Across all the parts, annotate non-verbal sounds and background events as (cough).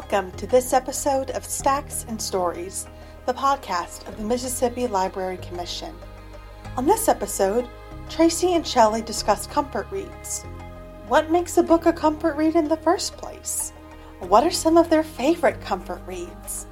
Welcome to this episode of Stacks and Stories, the podcast of the Mississippi Library Commission. On this episode, Tracy and Shelley discuss comfort reads. What makes a book a comfort read in the first place? What are some of their favorite comfort reads?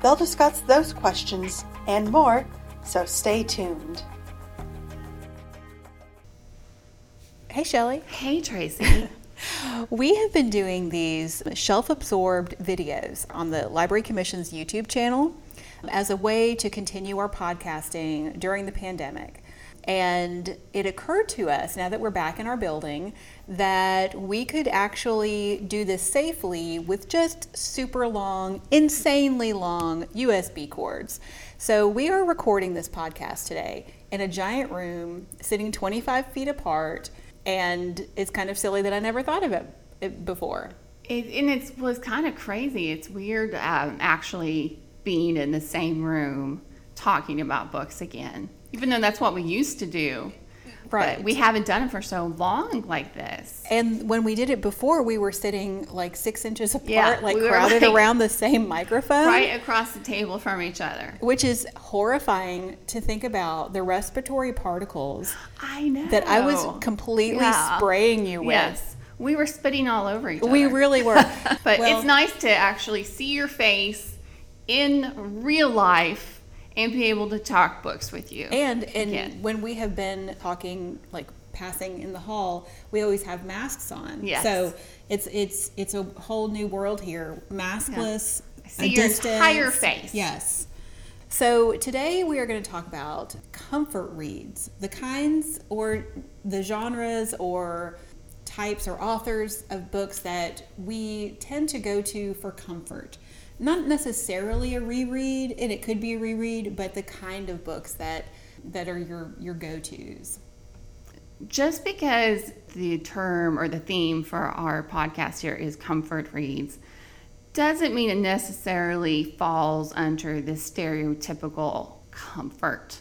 They'll discuss those questions and more, so stay tuned. Hey, Shelley. Hey, Tracy. (laughs) We have been doing these shelf absorbed videos on the Library Commission's YouTube channel as a way to continue our podcasting during the pandemic. And it occurred to us, now that we're back in our building, that we could actually do this safely with just super long, insanely long USB cords. So we are recording this podcast today in a giant room, sitting 25 feet apart and it's kind of silly that I never thought of it, before. It, and it was kind of crazy. It's weird um, actually being in the same room talking about books again, even though that's what we used to do. Right. But we haven't done it for so long like this. And when we did it before, we were sitting like six inches apart, Yeah, like we crowded like, around the same microphone. Right across the table from each other. Which is horrifying to think about the respiratory particles I know. that I was completely Yeah. spraying you with. Yes. We were spitting all over each other. We really were. (laughs) But Well- it's nice to actually see your face in real life and be able to talk books with you. And and again. when we have been talking like passing in the hall, we always have masks on. Yes. So it's it's it's a whole new world here. Maskless. See a your distance. entire face. Yes. So today we are going to talk about comfort reads, the kinds or the genres or types or authors of books that we tend to go to for comfort. Not necessarily a reread, and it could be a reread, but the kind of books that that are your your go-tos. just because the term or the theme for our podcast here is comfort reads doesn't mean it necessarily falls under the stereotypical comfort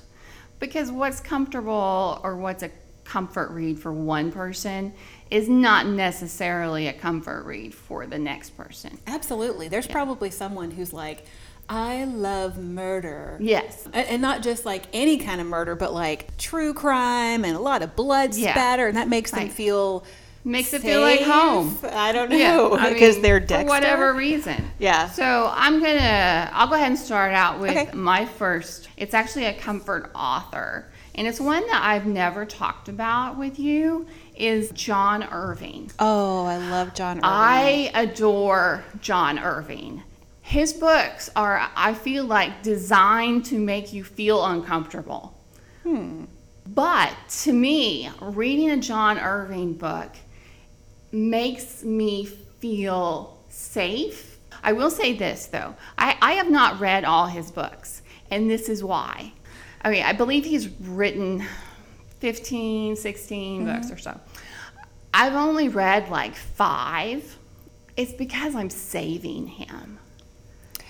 because what's comfortable or what's a comfort read for one person is not necessarily a comfort read for the next person Absolutely. There's probably someone who's like, I love murder. yes And not just like any kind of murder, but like true crime and a lot of blood Yeah. spatter, and that makes them feel Makes it feel like home. I don't Yeah, know I (laughs) because mean, they're dead. for whatever reason. Yeah. So I'm gonna I'll go ahead and start out with Okay. my first. It's actually a comfort author, and it's one that I've never talked about with you. Is John Irving. Oh, I love John Irving. I adore John Irving. His books are, I feel like, designed to make you feel uncomfortable. Hmm. But to me, reading a John Irving book makes me feel safe. I will say this though I, I have not read all his books, and this is why. I mean, I believe he's written 15, 16 mm-hmm. books or so. I've only read like five. It's because I'm saving him,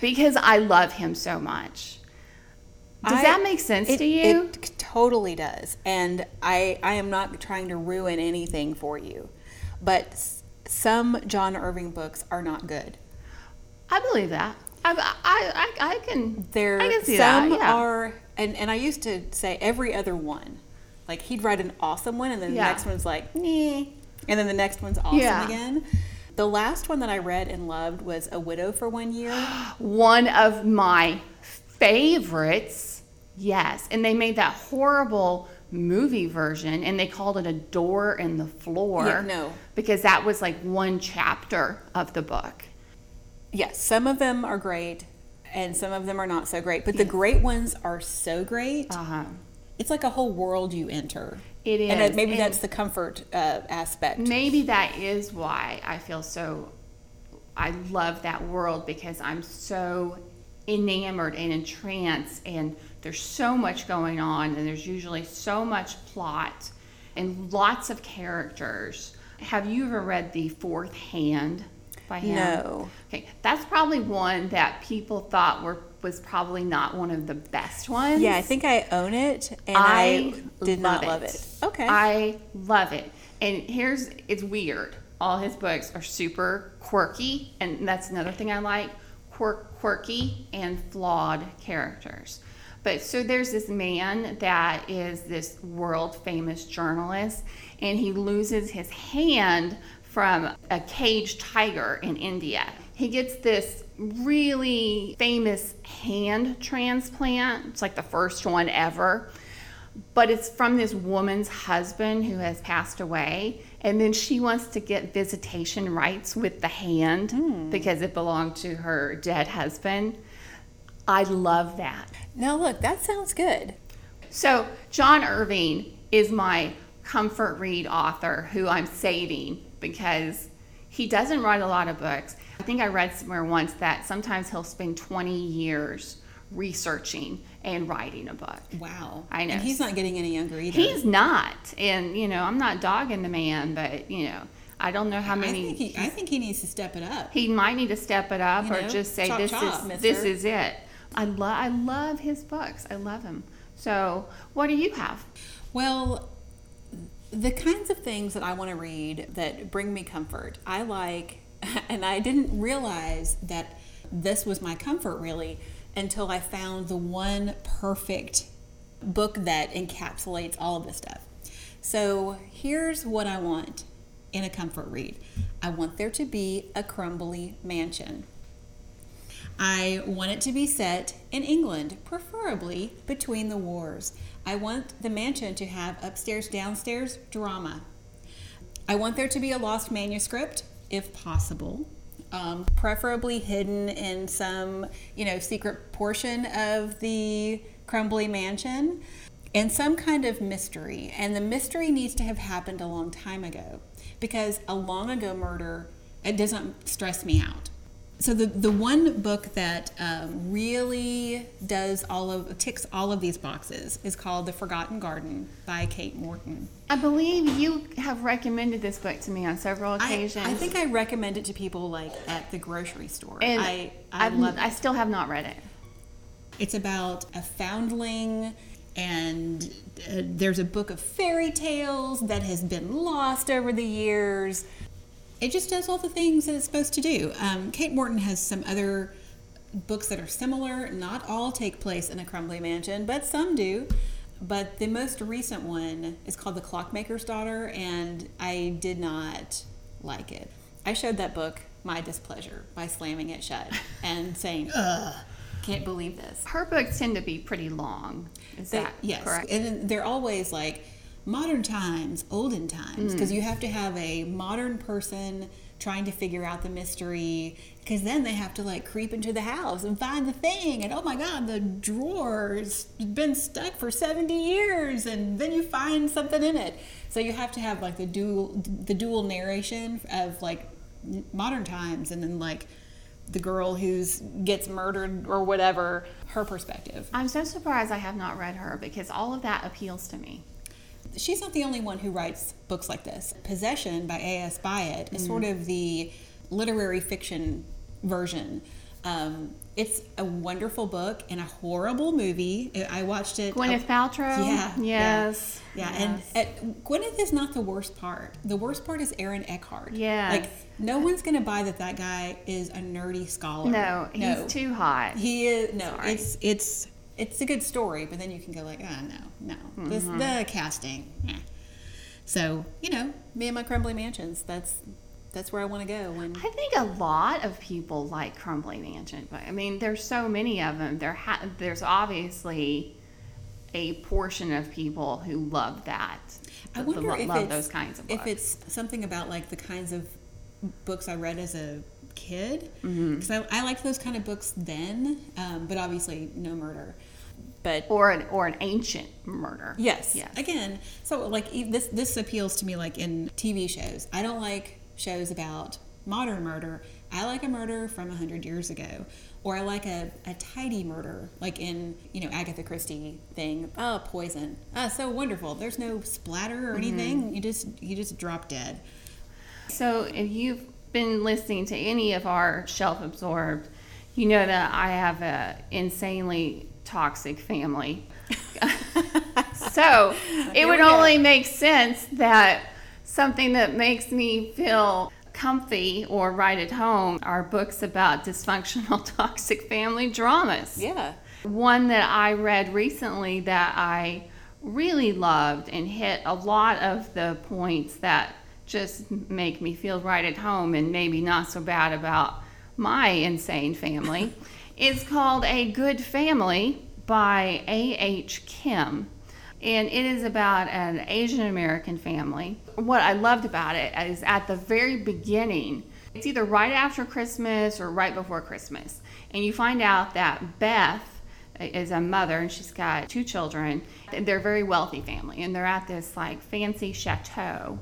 because I love him so much. Does I- that make sense it, to you? It totally does. And I, I am not trying to ruin anything for you, but some John Irving books are not good. I believe that. I, I, I, I can. There, I can see some that. Yeah. are, and, and I used to say every other one. Like he'd write an awesome one, and then Yeah. the next one's like, nah. and then the next one's awesome Yeah. again. The last one that I read and loved was A Widow for One Year. (gasps) one of my favorites. Yes, and they made that horrible movie version, and they called it a door in the floor. Yeah, no. because that was like one chapter of the book. yes, some of them are great, and some of them are not so great. But the great ones are so great. Uh huh. It's like a whole world you enter. It and it- maybe and- that's the comfort uh, aspect. Maybe that is why I feel so. I love that world because I'm so enamored and entranced, and there's so much going on, and there's usually so much plot and lots of characters. Have you ever read The Fourth Hand by him? No. Okay, that's probably one that people thought were was probably not one of the best ones. Yeah, I think I own it, and I, did not love it. Okay. I love it. And here's it's weird all his books are super quirky, and that's another thing I like quirk, quirky and flawed characters. But so there's this man that is this world famous journalist, and he loses his hand from a caged tiger in India. He gets this really famous hand transplant. It's like the first one ever. But it's from this woman's husband who has passed away. And then she wants to get visitation rights with the hand Hmm. because it belonged to her dead husband. I love that. Now, look, that sounds good. So, John Irving is my comfort read author who I'm saving because he doesn't write a lot of books. I think I read somewhere once that sometimes he'll spend 20 years researching and writing a book. Wow. I know. And he's not getting any younger either. He's not. And, you know, I'm not dogging the man, but, you know, I don't know how I many. think, he, I think he needs to step it up. he might need to step it up You or know, just say chop, this chop, is mister." this is it. I love I love his books. I love him. So, what do you have? Well, the kinds of things that I want to read that bring me comfort, I like, (laughs) and I didn't realize that this was my comfort really until I found the one perfect book that encapsulates all of this stuff. So here's what I want in a comfort read I want there to be a crumbly mansion. I want it to be set in England, preferably between the wars. I want the mansion to have upstairs downstairs drama. I want there to be a lost manuscript, if possible, um, preferably hidden in some, you know, secret portion of the crumbly mansion, and some kind of mystery. And the mystery needs to have happened a long time ago, because a long ago murder it doesn't stress me out. So the the one book that um, really does all of ticks all of these boxes is called The Forgotten Garden by Kate Morton. I believe you have recommended this book to me on several I, occasions. I think I recommend it to people like at the grocery store. and I I I've- love it. I still have not read it. It's about a foundling, and uh, there's a book of fairy tales that has been lost over the years. It just does all the things that it's supposed to do. Um, Kate Morton has some other books that are similar. Not all take place in a crumbly mansion, but some do. But the most recent one is called The Clockmaker's Daughter, and I did not like it. I showed that book my displeasure by slamming it shut and (laughs) saying, ugh, can't believe this. Her books tend to be pretty long. Is They- that yes, correct? and they're always like modern times, olden times, Mm. because you have to have a modern person trying to figure out the mystery. Because then they have to like creep into the house and find the thing, and oh my god, the drawer's been stuck for seventy years, and then you find something in it. So you have to have like the dual the dual narration of like modern times, and then like the girl who's gets murdered or whatever, her perspective. I'm so surprised I have not read her because all of that appeals to me. She's not the only one who writes books like this. Possession by A.S. Byatt is sort of the literary fiction version. Um, it's a wonderful book and a horrible movie. I watched it. Gwyneth Paltrow? Yeah. Yes. Yeah, Yes. and uh, Gwyneth is not the worst part. The worst part is Aaron Eckhart. Yes. Like, no one's going to buy that that guy is a nerdy scholar. No, he's too hot. He is no. Sorry. It's it's it's a good story, but then you can go like, ah, no, no, this Mm-hmm. the casting. eh. So you know, me and my crumbly mansions. That's that's where I want to go. When I think a lot of people like Crumbly Mansion, but I mean, there's so many of them. There, ha- there's obviously a portion of people who love that. I wonder lo- if love it's, those kinds of books. if it's something about like the kinds of books I read as a kid. Mm-hmm. Because I, I liked those kind of books then, um, but obviously no murder. But or an or an ancient murder. Yes. Yes. Again, so like this this appeals to me like in TV shows. I don't like shows about modern murder. I like a murder from 100 years ago. Or I like a, a tidy murder, like in, you know, Agatha Christie thing. Oh, poison. Ah, so wonderful. There's no splatter or anything. You just you just drop dead. So if you've been listening to any of our shelf absorbed, you know that I have a insanely toxic family. (laughs) so it would only make sense that something that makes me feel comfy or right at home are books about dysfunctional (laughs) toxic family dramas. Yeah. One that I read recently that I really loved and hit a lot of the points that just make me feel right at home and maybe not so bad about my insane family. (laughs) it's called A Good Family by A.H. Kim. And it is about an Asian American family. What I loved about it is at the very beginning, it's either right after Christmas or right before Christmas. And you find out that Beth is a mother and she's got two children. They're a very wealthy family and they're at this like fancy chateau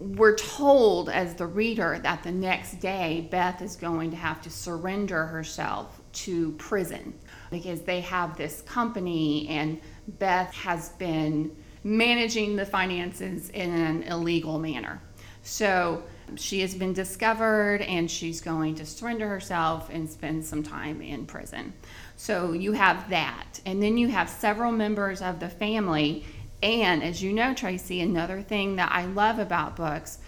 we're told as the reader that the next day Beth is going to have to surrender herself to prison because they have this company and Beth has been managing the finances in an illegal manner. So she has been discovered and she's going to surrender herself and spend some time in prison. So you have that. And then you have several members of the family and as you know, Tracy, another thing that I love about books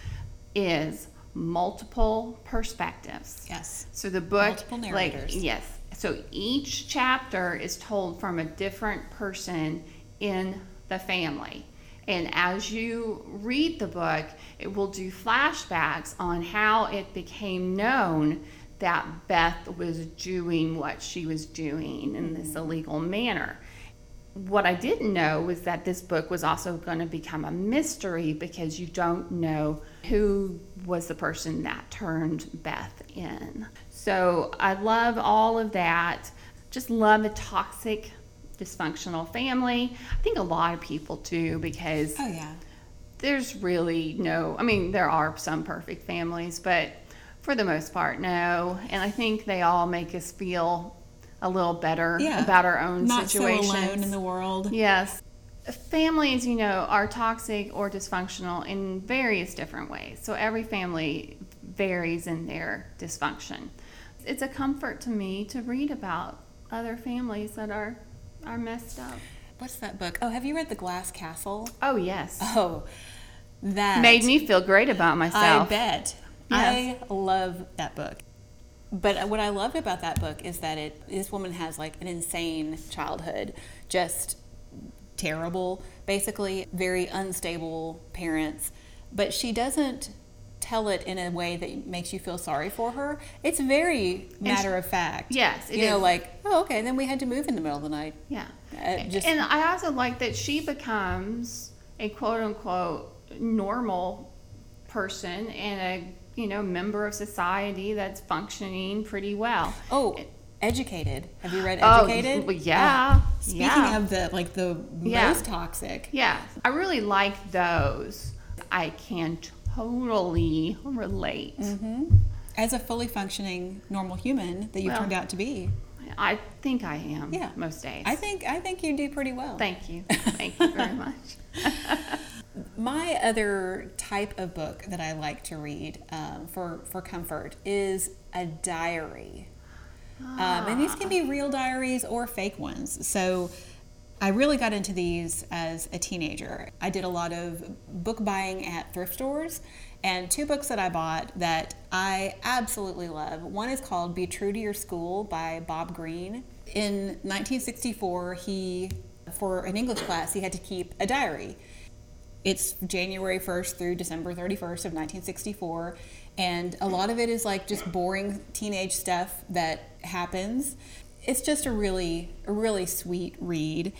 is multiple perspectives. Yes. So the book, multiple narrators. like yes. So each chapter is told from a different person in the family. And as you read the book, it will do flashbacks on how it became known that Beth was doing what she was doing in this mm-hmm. illegal manner what I didn't know was that this book was also going to become a mystery because you don't know who was the person that turned Beth in. So I love all of that. Just love the toxic, dysfunctional family. I think a lot of people do because oh yeah, there's really no. I mean, there are some perfect families, but for the most part, no. And I think they all make us feel a little better yeah. about our own situation. Not situations. so alone in the world. Yes. Families, you know, are toxic or dysfunctional in various different ways. So every family varies in their dysfunction. It's a comfort to me to read about other families that are are messed up. What's that book? Oh, have you read The Glass Castle? Oh, yes. Oh, that made me feel great about myself. I bet. Yes. I love that book. But what I loved about that book is that it this woman has like an insane childhood, just terrible, basically very unstable parents, but she doesn't tell it in a way that makes you feel sorry for her. It's very matter of fact. Yes, you know, like oh, okay, then we had to move in the middle of the night. Yeah, uh, just, and I also like that she becomes a quote unquote normal person and a you know, member of society that's functioning pretty well. Oh, Educated. Have you read oh, Educated? Oh, yeah. Oh, speaking yeah. of the like the yeah. most toxic. Yeah. I really like those. I can totally relate. Mm-hmm. As a fully functioning normal human that you've well, turned out to be. I think I am. Yeah. Most days. I think I think you do pretty well. Thank you. (laughs) Thank you very much. (laughs) My other type of book that I like to read um, for, for comfort is a diary. Ah. Um, and these can be real diaries or fake ones. So I really got into these as a teenager. I did a lot of book buying at thrift stores, and two books that I bought that I absolutely love. One is called Be True to Your School by Bob Greene. In 1964, he, for an English class, he had to keep a diary it's January 1st through December 31st of 1964 and a lot of it is like just boring teenage stuff that happens. It's just a really really sweet read.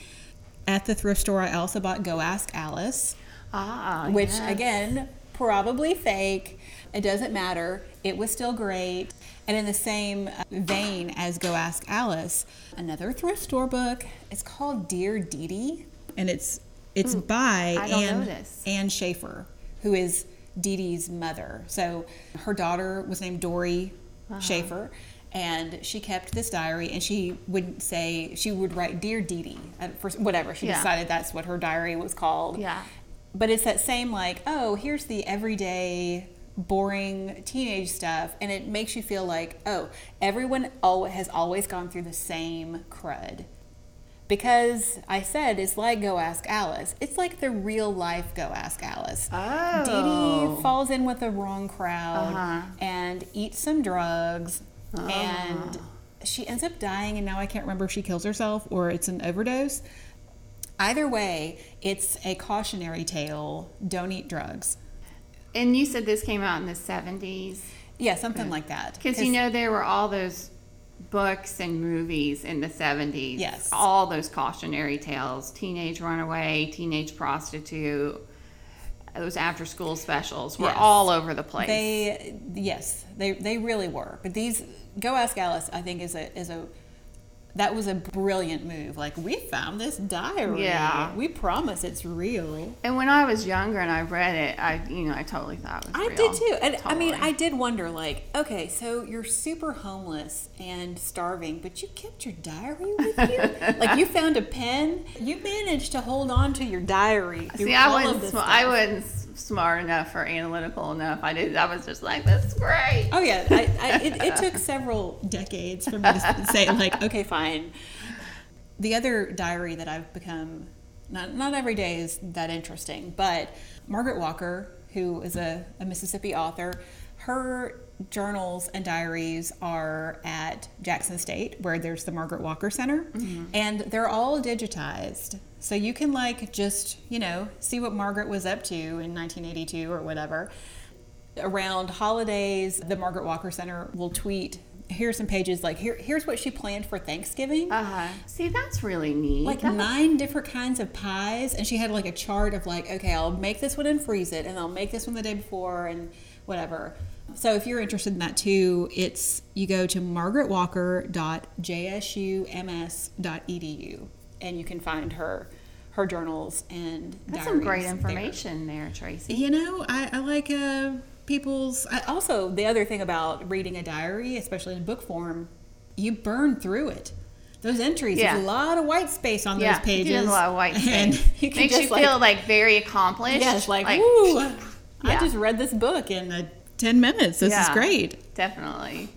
At the thrift store I also bought Go Ask Alice. Ah, which yes. again, probably fake. It doesn't matter. It was still great. And in the same vein as Go Ask Alice, another thrift store book. It's called Dear Dee Dee, and it's it's Ooh, by Anne, Anne Schaefer, who is Dee Dee's mother. So her daughter was named Dory uh-huh. Schaefer, and she kept this diary. And she would say she would write "Dear Dee Dee" for whatever she yeah. decided that's what her diary was called. Yeah. But it's that same like, oh, here's the everyday boring teenage stuff and it makes you feel like oh everyone has always gone through the same crud because I said it's like Go Ask Alice. It's like the real life Go Ask Alice. Oh. Dee Dee falls in with the wrong crowd Uh-huh. and eats some drugs, Ah. and she ends up dying. And now I can't remember if she kills herself or it's an overdose. Either way, it's a cautionary tale. Don't eat drugs. And you said this came out in the 70s? Yeah, something like that. Because you know there were all those books and movies in the 70s. Yes. All those cautionary tales teenage runaway, teenage prostitute, those after school specials were Yes. all over the place. They yes, they they really were. But these Go Ask Alice, I think is a is a that was a brilliant move. Like we found this diary. Yeah. we promise it's real. and when I was younger and I read it, I you know I totally thought it was I real. did too. And I mean, I did wonder like, okay, so you're super homeless and starving, but you kept your diary with you? (laughs) like you found a pen, you managed to hold on to your diary. See, I all of wasn't. this Sm- stuff. I s- smart enough or analytical enough. I did. I was just like, "This is great." Oh yeah, I, I, it, it took several decades for me to (laughs) say like, okay, fine. The other diary that I've become not not every day is that interesting, but Margaret Walker, who is a, a Mississippi author, her journals and diaries are at Jackson State, where there's the Margaret Walker Center, and they're all digitized. So you can like just you know see what Margaret was up to in 1982 or whatever around holidays, the Margaret Walker Center will tweet, here's some pages like here here's what she planned for Thanksgiving. Uh huh. See, that's really neat. like That- nine different kinds of pies and she had like a chart of like okay i'll make this one and freeze it and i'll make this one the day before and whatever so if you're interested in that too it's you go to margaretwalker.jsums.edu and you can find her her journals and that's some great diaries there. information there, Tracy. You know, I, I like uh, people's. I, also, the other thing about reading a diary, especially in book form, you burn through it. Those entries, Yeah. there's a lot of white space on Yeah, those pages. It a lot of white (laughs) And space. you can Makes just you like, feel like very accomplished. yes, like, woo, I Yeah. just read this book in uh, 10 minutes. This is great. Definitely.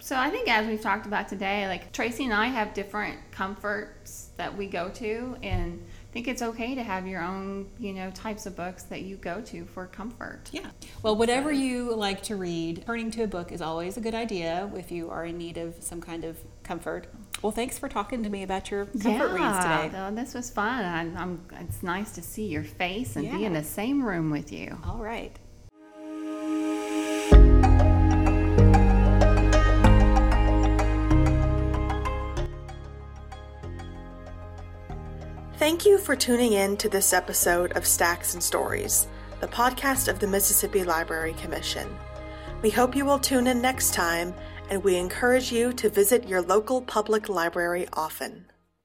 So I think as we've talked about today, like Tracy and I have different comforts that we go to and I think it's okay to have your own, you know, types of books that you go to for comfort. Yeah. Well, whatever you like to read, turning to a book is always a good idea if you are in need of some kind of comfort. Well, thanks for talking to me about your comfort reads today. this was fun. I, I'm, it's nice to see your face and be in the same room with you. All right. Thank you for tuning in to this episode of Stacks and Stories, the podcast of the Mississippi Library Commission. We hope you will tune in next time, and we encourage you to visit your local public library often.